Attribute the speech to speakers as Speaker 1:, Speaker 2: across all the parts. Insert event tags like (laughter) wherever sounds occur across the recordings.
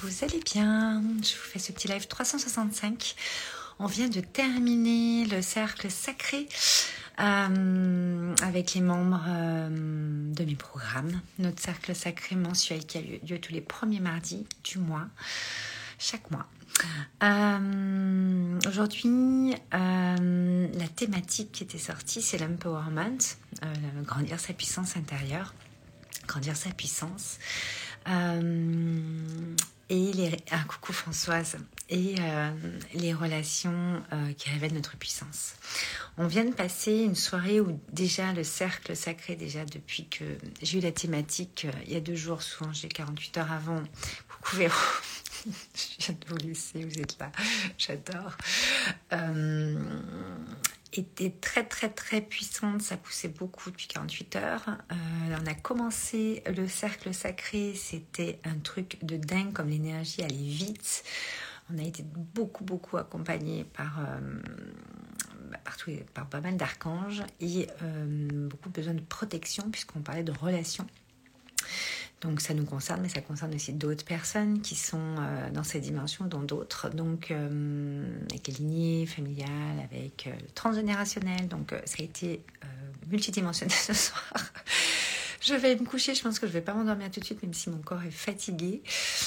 Speaker 1: vous allez bien. Je vous fais ce petit live 365. On vient de terminer le cercle sacré euh, avec les membres euh, de mes programmes. Notre cercle sacré mensuel qui a lieu, tous les premiers mardis du mois, chaque mois. Euh, aujourd'hui, la thématique qui était sortie, c'est l'empowerment, grandir sa puissance intérieure, grandir sa puissance. Euh, et les, coucou Françoise, et euh, les relations euh, qui révèlent notre puissance. On vient de passer une soirée où déjà le cercle sacré, déjà depuis que j'ai eu la thématique il y a deux jours, souvent j'ai 48 heures avant, coucou Véro, (laughs) je viens de vous laisser, vous êtes là, j'adore était très très très puissante, ça poussait beaucoup depuis 48 heures. Euh, on a commencé le cercle sacré, c'était un truc de dingue comme l'énergie allait vite. On a été beaucoup beaucoup accompagnés par, euh, bah, par, pas mal d'archanges et euh, beaucoup besoin de protection puisqu'on parlait de relations. Donc ça nous concerne, mais ça concerne aussi d'autres personnes qui sont euh, dans cette dimension, dont d'autres. Donc euh, avec les lignées familiales, avec euh, le transgénérationnel. Donc ça a été multidimensionnel (laughs) ce soir. Je vais me coucher, je pense que je ne vais pas m'endormir tout de suite, même si mon corps est fatigué.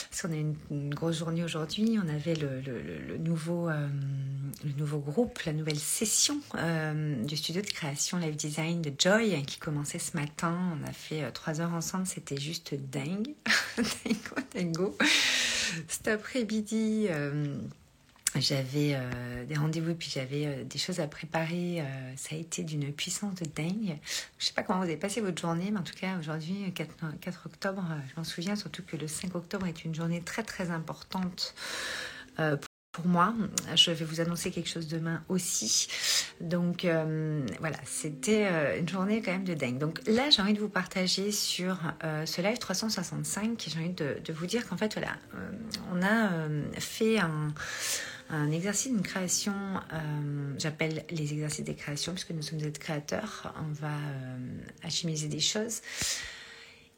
Speaker 1: Parce qu'on a une, une grosse journée aujourd'hui. On avait le, euh, nouveau groupe, la nouvelle session euh, du studio de création Live Design de Joy qui commençait ce matin. On a fait euh, trois heures ensemble, c'était juste dingue. (laughs) dingo, dingo. Cet après-midi j'avais euh, des rendez-vous puis j'avais euh, des choses à préparer. Euh, ça a été d'une puissance de dingue. Je sais pas comment vous avez passé votre journée, mais en tout cas aujourd'hui, 4, 4 octobre, je m'en souviens surtout que le 5 octobre est une journée très très importante pour moi. Je vais vous annoncer quelque chose demain aussi. Donc voilà, c'était une journée quand même de dingue. Donc là, j'ai envie de vous partager sur ce live 365. J'ai envie de, de vous dire qu'en fait, voilà, on a fait un un exercice d'une création, euh, j'appelle les exercices des créations puisque nous sommes des créateurs, on va euh, des choses,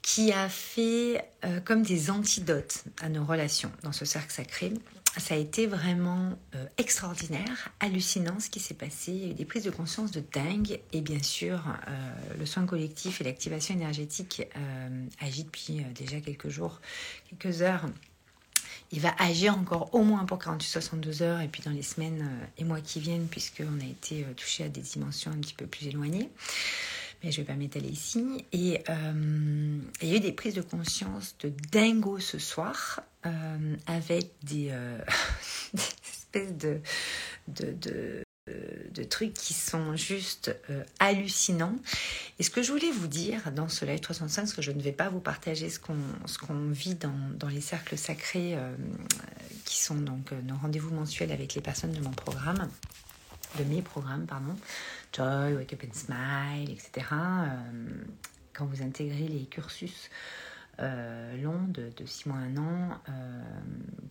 Speaker 1: qui a fait euh, comme des antidotes à nos relations dans ce cercle sacré. Ça a été vraiment extraordinaire, hallucinant ce qui s'est passé. Il y a eu des prises de conscience de dingue et bien sûr le soin collectif et l'activation énergétique agit depuis déjà quelques jours, quelques heures il va agir encore au moins pour 48-62 heures et puis dans les semaines euh, et mois qui viennent puisqu'on a été euh, touché à des dimensions un petit peu plus éloignées. Mais je ne vais pas m'étaler ici. Et euh, il y a eu des prises de conscience de dingo ce soir avec des, (laughs) des espèces de, de de trucs qui sont juste euh, hallucinants. Et ce que je voulais vous dire dans ce live 365, parce que je ne vais pas vous partager ce qu'on vit dans, les cercles sacrés, euh, qui sont donc euh, nos rendez-vous mensuels avec les personnes de mon programme, de mes programmes, pardon, Joy, Wake Up and Smile, etc. quand vous intégrez les cursus euh, long de, 6 mois, 1 an, euh,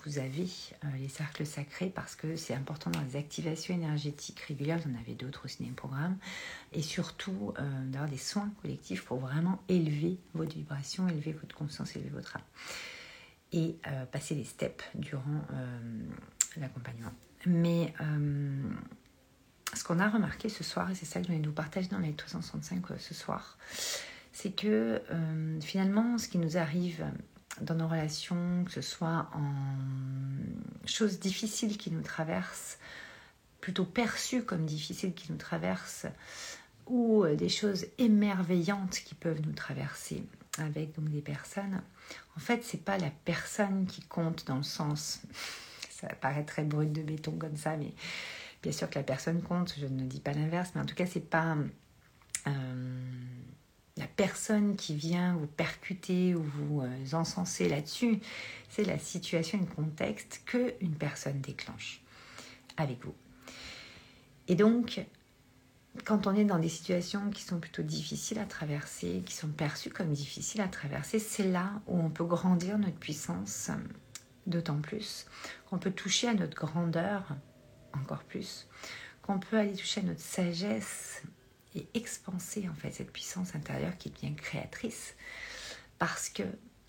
Speaker 1: vous avez euh, les cercles sacrés parce que c'est important dans les activations énergétiques régulières. Vous en avez d'autres aussi dans les programmes. Et surtout, d'avoir des soins collectifs pour vraiment élever votre vibration, élever votre conscience, élever votre âme. Et passer les steps durant l'accompagnement. Mais ce qu'on a remarqué ce soir, et c'est ça que je vais nous partager dans les 365 ce soir, c'est que euh, finalement, ce qui nous arrive dans nos relations, que ce soit en choses difficiles qui nous traversent, plutôt perçues comme difficiles qui nous traversent, ou euh, des choses émerveillantes qui peuvent nous traverser avec des personnes, en fait, c'est pas la personne qui compte dans le sens, (laughs) ça paraît très brut de béton comme ça, mais bien sûr que la personne compte, je ne dis pas l'inverse, mais en tout cas, c'est pas euh, la personne qui vient vous percuter ou vous euh, encenser là-dessus, c'est la situation et le contexte que une personne déclenche avec vous. Et donc, quand on est dans des situations qui sont plutôt difficiles à traverser, qui sont perçues comme difficiles à traverser, c'est là où on peut grandir notre puissance d'autant plus, qu'on peut toucher à notre grandeur encore plus, qu'on peut aller toucher à notre sagesse et expanser en fait cette puissance intérieure qui bien créatrice parce que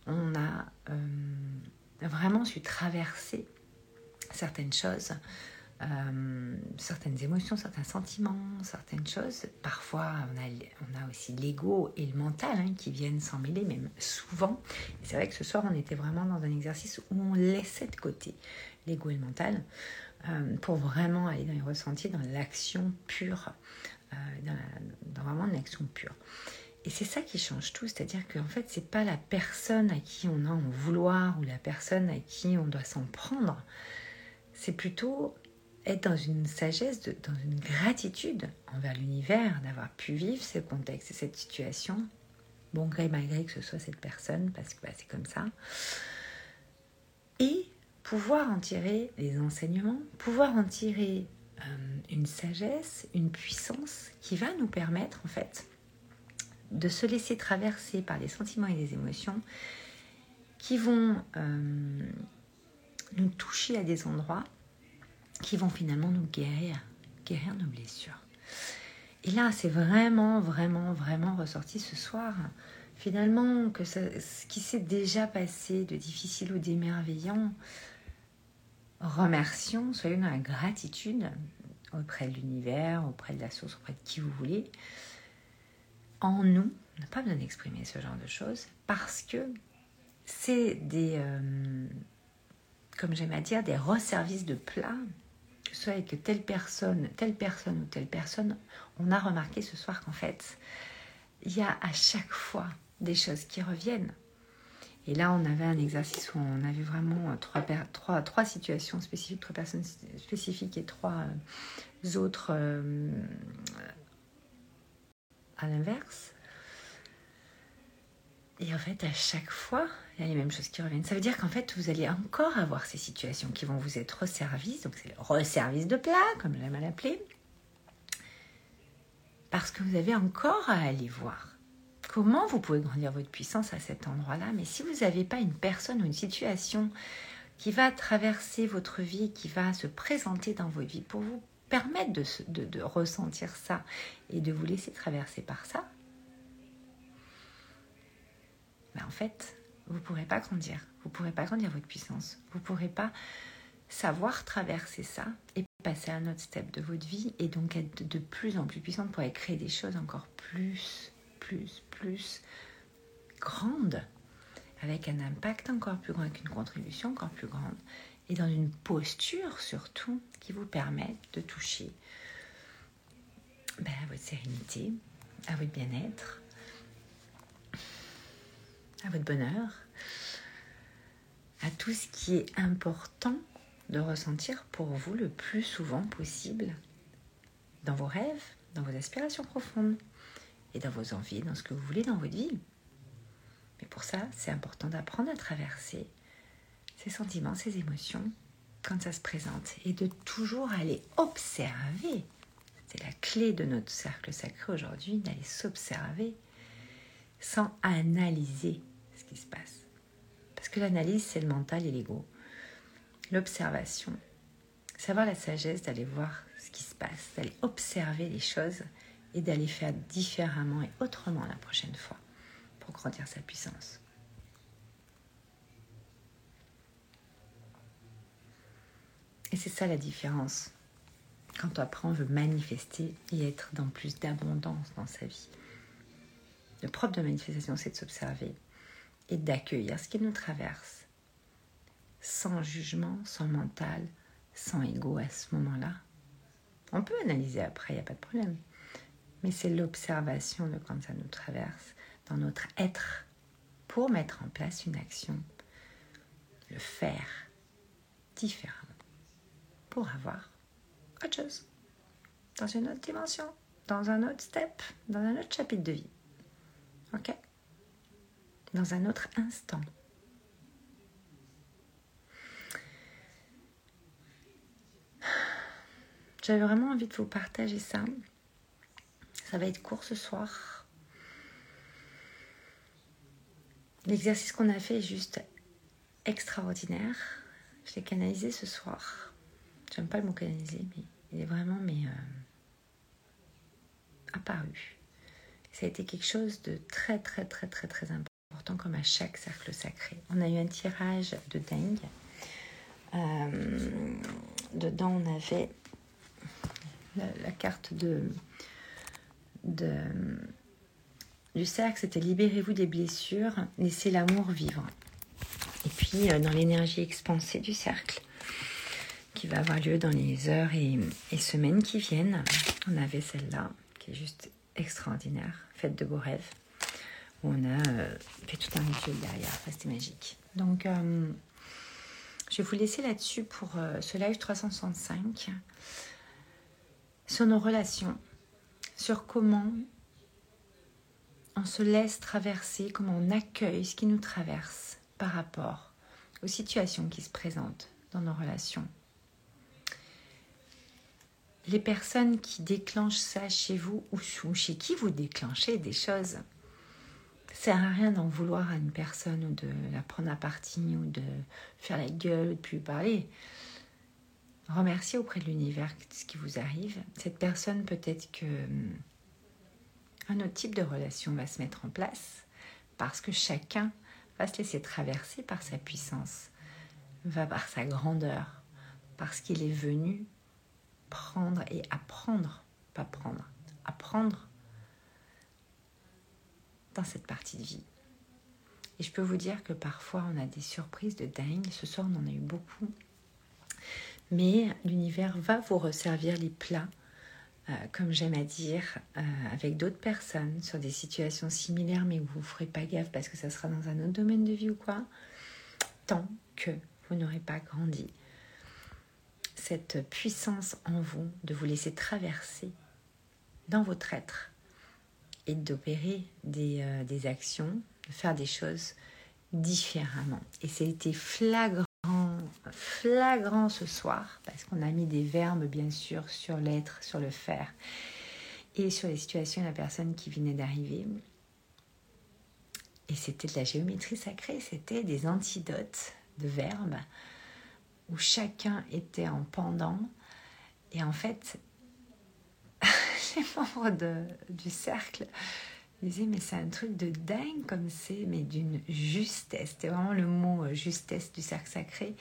Speaker 1: on a euh, vraiment su traverser certaines choses, euh, certaines émotions, certains sentiments, certaines choses. Parfois, on a, on a aussi l'ego et le mental hein, qui viennent s'en mêler, même souvent. c'est vrai que ce soir, on était vraiment dans un exercice où on laissait de côté l'ego et le mental euh, pour vraiment aller dans les ressentis, dans l'action pure, euh, dans, vraiment l'action pure. Et c'est ça qui change tout, c'est-à-dire qu'en fait, c'est pas la personne à qui on a en vouloir ou la personne à qui on doit s'en prendre, c'est plutôt être dans une sagesse, dans une gratitude envers l'univers d'avoir pu vivre ce contexte et cette situation, bon gré malgré que ce soit cette personne, parce que bah, c'est comme ça, et pouvoir en tirer les enseignements, pouvoir en tirer une sagesse, une puissance qui va nous permettre en fait de se laisser traverser par des sentiments et des émotions qui vont euh, nous toucher à des endroits qui vont finalement nous guérir, guérir nos blessures. Et là, c'est vraiment, vraiment, vraiment ressorti ce soir. Finalement, que ce qui s'est déjà passé de difficile ou d'émerveillant, remercions, soyons dans la gratitude auprès de l'univers, auprès de la source, auprès de qui vous voulez. En nous, on n'a pas besoin d'exprimer ce genre de choses parce que c'est des, euh, comme j'aime à dire, des resservices de plats que soit avec telle personne, telle personne ou telle personne, on a remarqué ce soir qu'en fait, il y a à chaque fois des choses qui reviennent. Et là, on avait un exercice où on avait vraiment trois, trois, situations spécifiques, trois personnes spécifiques et trois euh, autres euh, à l'inverse. Et en fait, à chaque fois, il y a les mêmes choses qui reviennent. Ça veut dire qu'en fait, vous allez encore avoir ces situations qui vont vous être resservices. Donc, c'est le resservice de plat, comme j'aime à l'appeler. Parce que vous avez encore à aller voir comment vous pouvez grandir votre puissance à cet endroit-là. Mais si vous n'avez pas une personne ou une situation qui va traverser votre vie, qui va se présenter dans votre vie pour vous permettre de, ressentir ça et de vous laisser traverser par ça, ben en fait, vous ne pourrez pas grandir. Vous ne pourrez pas grandir votre puissance. Vous ne pourrez pas savoir traverser ça et passer à un autre step de votre vie et donc être de plus en plus puissante pour aller créer des choses encore plus, plus, plus grandes avec un impact encore plus grand, avec une contribution encore plus grande et dans une posture surtout qui vous permette de toucher ben, à votre sérénité, à votre bien-être, à votre bonheur, à tout ce qui est important de ressentir pour vous le plus souvent possible dans vos rêves, dans vos aspirations profondes dans vos envies, dans ce que vous voulez dans votre vie. Mais pour ça, c'est important d'apprendre à traverser ces sentiments, ces émotions quand ça se présente et de toujours aller observer. C'est la clé de notre cercle sacré aujourd'hui, d'aller s'observer sans analyser ce qui se passe. Parce que l'analyse, c'est le mental et l'ego. L'observation, c'est avoir la sagesse d'aller voir ce qui se passe, d'aller observer les choses et d'aller faire différemment et autrement la prochaine fois pour grandir sa puissance. Et c'est ça la différence quand après on veut manifester et être dans plus d'abondance dans sa vie. Le propre de manifestation, c'est de s'observer et d'accueillir ce qui nous traverse, sans jugement, sans mental, sans ego à ce moment-là. On peut analyser après, il n'y a pas de problème. Mais c'est l'observation de quand ça nous traverse dans notre être pour mettre en place une action, le faire différemment, pour avoir autre chose, dans une autre dimension, dans un autre step, dans un autre chapitre de vie. Ok? Dans un autre instant. J'avais vraiment envie de vous partager ça. Ça va être court ce soir. L'exercice qu'on a fait est juste extraordinaire. Je l'ai canalisé ce soir. J'aime pas le mot canaliser, mais il est vraiment mais, euh, apparu ça a été quelque chose de très très très très très important. comme à chaque cercle sacré. On a eu un tirage de dingue. Euh, dedans, on avait la, carte de, du cercle, c'était libérez-vous des blessures, laissez l'amour vivre. Et puis, euh, dans l'énergie expansée du cercle, qui va avoir lieu dans les heures et, semaines qui viennent, on avait celle-là, qui est juste extraordinaire, fête de beaux rêves, où on a euh, fait tout un rituel derrière, c'était magique. Donc, euh, je vais vous laisser là-dessus pour ce live 365 sur nos relations, sur comment on se laisse traverser, comment on accueille ce qui nous traverse par rapport aux situations qui se présentent dans nos relations. Les personnes qui déclenchent ça chez vous ou chez qui vous déclenchez des choses, ça sert à rien d'en vouloir à une personne ou de la prendre à partie ou de faire la gueule ou de plus parler. Remerciez auprès de l'univers ce qui vous arrive. Cette personne, peut-être que hum, un autre type de relation va se mettre en place parce que chacun va se laisser traverser par sa puissance, va par sa grandeur, parce qu'il est venu prendre et apprendre, pas prendre, apprendre dans cette partie de vie. Et je peux vous dire que parfois on a des surprises de dingue. Ce soir on en a eu beaucoup. Mais l'univers va vous resservir les plats euh, comme j'aime à dire, euh, avec d'autres personnes sur des situations similaires, mais vous ne ferez pas gaffe parce que ça sera dans un autre domaine de vie ou quoi, tant que vous n'aurez pas grandi. Cette puissance en vous de vous laisser traverser dans votre être et d'opérer des, euh, des actions, de faire des choses différemment. Et c'était flagrant flagrant ce soir, parce qu'on a mis des verbes, bien sûr, sur l'être, sur le faire, et sur les situations de la personne qui venait d'arriver. Et c'était de la géométrie sacrée, c'était des antidotes de verbes, où chacun était en pendant. Et en fait, (laughs) les membres de, du cercle disait mais c'est un truc de dingue comme c'est, mais d'une justesse. C'était vraiment le mot euh, justesse du cercle sacré,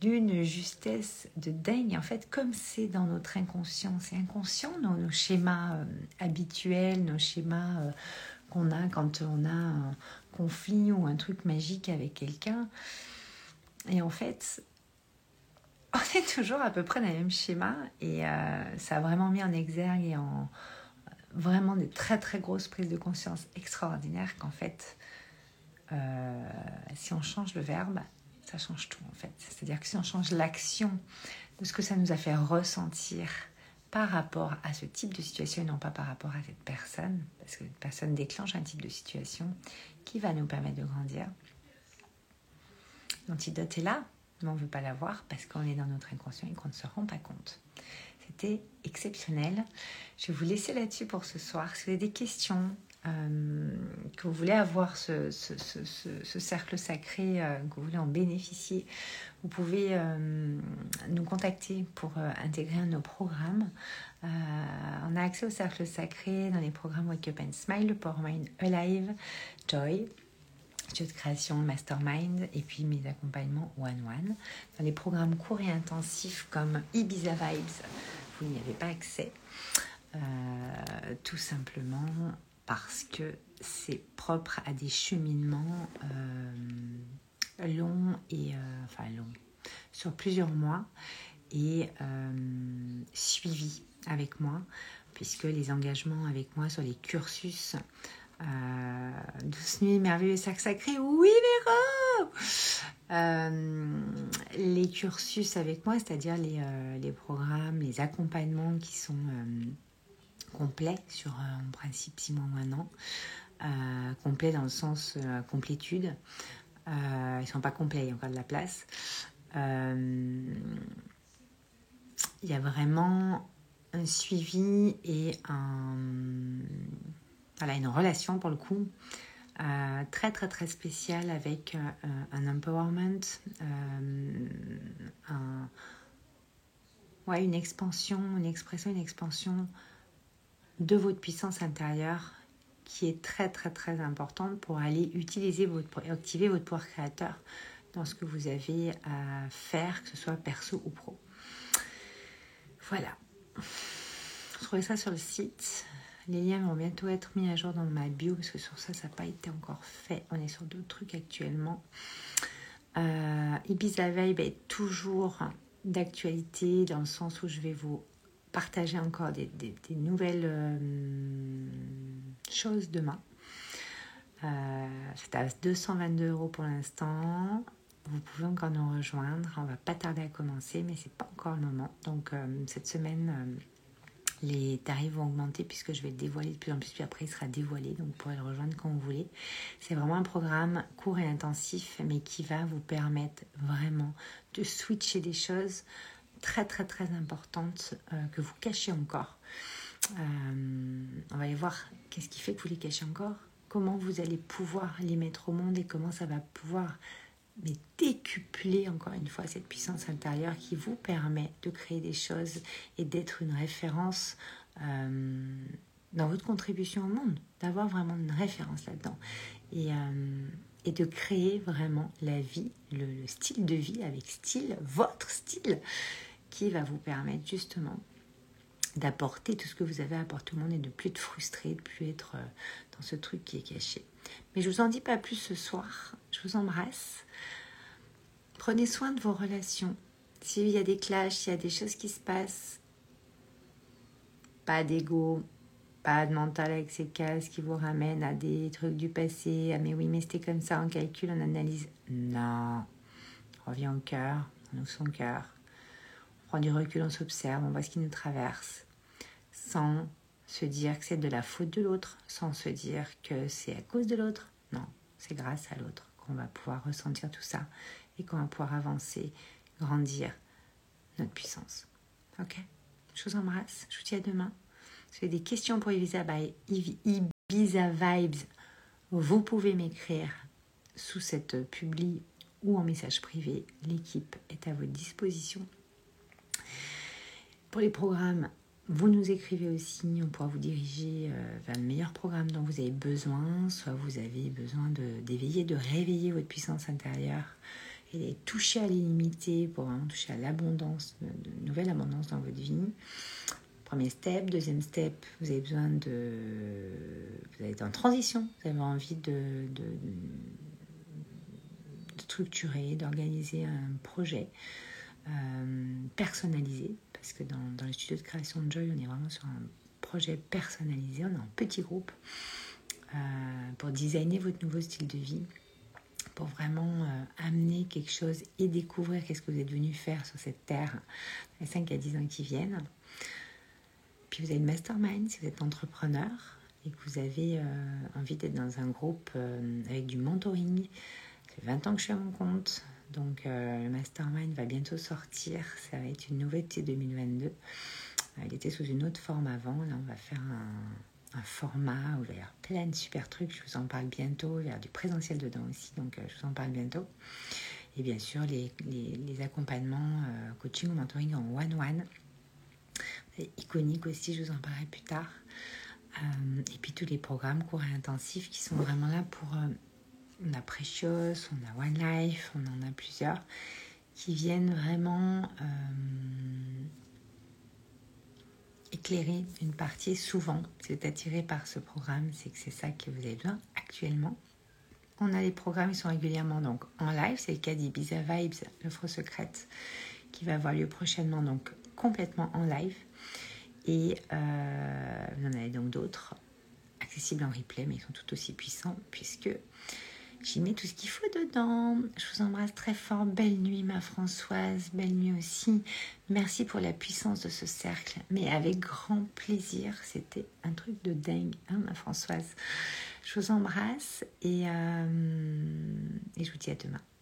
Speaker 1: d'une justesse de dingue. En fait, comme c'est dans notre inconscient, c'est inconscient dans nos schémas euh, habituels, nos schémas euh, qu'on a quand on a un conflit ou un truc magique avec quelqu'un. Et en fait, (laughs) on est toujours à peu près dans le même schéma et ça a vraiment mis en exergue et en, vraiment des très très grosses prises de conscience extraordinaires qu'en fait, euh, si on change le verbe, ça change tout en fait. C'est-à-dire que si on change l'action de ce que ça nous a fait ressentir par rapport à ce type de situation et non pas par rapport à cette personne, parce que cette personne déclenche un type de situation qui va nous permettre de grandir. L'antidote est là, mais on ne veut pas l'avoir parce qu'on est dans notre inconscient et qu'on ne se rend pas compte. C'était exceptionnel. Je vais vous laisser là-dessus pour ce soir. Si vous avez des questions, euh, que vous voulez avoir ce, cercle sacré, euh, que vous voulez en bénéficier, vous pouvez euh, nous contacter pour intégrer nos programmes. on a accès au cercle sacré dans les programmes Wake Up and Smile, le Power Mind Alive, Joy, de création, mastermind et puis mes accompagnements one-one. Dans les programmes courts et intensifs comme Ibiza Vibes, vous n'y avez pas accès. Tout simplement parce que c'est propre à des cheminements euh, longs et euh, enfin longs sur plusieurs mois et suivis avec moi puisque les engagements avec moi sur les cursus euh, douce nuit, merveilleux sac sacré, oui Véro euh, Les cursus avec moi, c'est-à-dire les, euh, les, programmes, les accompagnements qui sont complets sur en principe six mois ou un an, complets dans le sens complétude. ils ne sont pas complets, il y a encore de la place. Il y a vraiment un suivi et un une relation pour le coup euh, très très très spéciale avec euh, un empowerment, euh, ouais, une expansion, une expression, une expansion de votre puissance intérieure qui est très très très importante pour aller utiliser votre, activer votre pouvoir créateur dans ce que vous avez à faire, que ce soit perso ou pro. Voilà. Trouvez ça sur le site. Les liens vont bientôt être mis à jour dans ma bio parce que sur ça, ça n'a pas été encore fait. On est sur d'autres trucs actuellement. Euh, Ibiza Vibe est toujours d'actualité dans le sens où je vais vous partager encore des, nouvelles euh, choses demain. Euh, c'est à 222 euros pour l'instant. Vous pouvez encore nous rejoindre. On va pas tarder à commencer, mais c'est pas encore le moment. Donc euh, cette semaine, les tarifs vont augmenter puisque je vais le dévoiler de plus en plus. Puis après, il sera dévoilé, donc vous pourrez le rejoindre quand vous voulez. C'est vraiment un programme court et intensif, mais qui va vous permettre vraiment de switcher des choses très très très importantes euh, que vous cachez encore. Euh, on va aller voir qu'est-ce qui fait que vous les cachez encore, comment vous allez pouvoir les mettre au monde et comment ça va pouvoir mais décupler encore une fois cette puissance intérieure qui vous permet de créer des choses et d'être une référence euh, dans votre contribution au monde, d'avoir vraiment une référence là-dedans. Et, et, de créer vraiment la vie, le, style de vie avec style, votre style, qui va vous permettre justement d'apporter tout ce que vous avez apporté au monde et de plus être frustré, de plus être euh, dans ce truc qui est caché. Mais je vous en dis pas plus ce soir. Je vous embrasse. Prenez soin de vos relations. S'il y a des clashs, s'il y a des choses qui se passent, pas d'ego, pas de mental avec ces cases qui vous ramènent à des trucs du passé. Ah mais oui, mais c'était comme ça, on calcule, on analyse. Non. On revient au cœur, on ouvre son cœur. Prend du recul, on s'observe, on voit ce qui nous traverse. Sans se dire que c'est de la faute de l'autre, sans se dire que c'est à cause de l'autre. Non, c'est grâce à l'autre qu'on va pouvoir ressentir tout ça et qu'on va pouvoir avancer, grandir notre puissance. Ok? Je vous embrasse, je vous dis à demain. Si vous avez des questions pour Ibiza, Ibiza Vibes, vous pouvez m'écrire sous cette publi ou en message privé. L'équipe est à votre disposition. Pour les programmes, vous nous écrivez aussi, on pourra vous diriger euh, vers le meilleur programme dont vous avez besoin, soit vous avez besoin d'éveiller, de, réveiller votre puissance intérieure et de toucher à l'illimité pour vraiment toucher à l'abondance, de, nouvelle abondance dans votre vie. Premier step, deuxième step, vous avez besoin de... Vous êtes en transition, vous avez envie de, de, structurer, d'organiser un projet euh, personnalisé parce que dans, dans, le studio de création de Joy, on est vraiment sur un projet personnalisé, on est en petit groupe euh, pour designer votre nouveau style de vie, pour vraiment euh, amener quelque chose et découvrir qu'est-ce que vous êtes venu faire sur cette terre les 5 à 10 ans qui viennent. Puis vous avez une mastermind si vous êtes entrepreneur et que vous avez euh, envie d'être dans un groupe avec du mentoring. Ça fait 20 ans que je suis à mon compte, donc euh, le mastermind va bientôt sortir. Ça va être une nouveauté 2022. Euh, il était sous une autre forme avant. Là, on va faire un, format où il va y avoir plein de super trucs. Je vous en parle bientôt. Il y a du présentiel dedans aussi. Donc euh, je vous en parle bientôt. Et bien sûr, les, accompagnements coaching ou mentoring en one-one. Iconique aussi, je vous en parlerai plus tard. et puis tous les programmes courts et intensifs qui sont vraiment là pour on a Precious, on a One Life, on en a plusieurs qui viennent vraiment euh, éclairer une partie. Souvent, si vous êtes attiré par ce programme, c'est que c'est ça que vous avez besoin actuellement. On a les programmes qui sont régulièrement donc en live, c'est le cas d'Ibiza Vibes, l'offre secrète, qui va avoir lieu prochainement, donc complètement en live. Et euh, vous en avez donc d'autres accessibles en replay, mais ils sont tout aussi puissants puisque J'y mets tout ce qu'il faut dedans. Je vous embrasse très fort. Belle nuit, ma Françoise. Belle nuit aussi. Merci pour la puissance de ce cercle. Mais avec grand plaisir. C'était un truc de dingue, hein, ma Françoise. Je vous embrasse et, euh, et je vous dis à demain.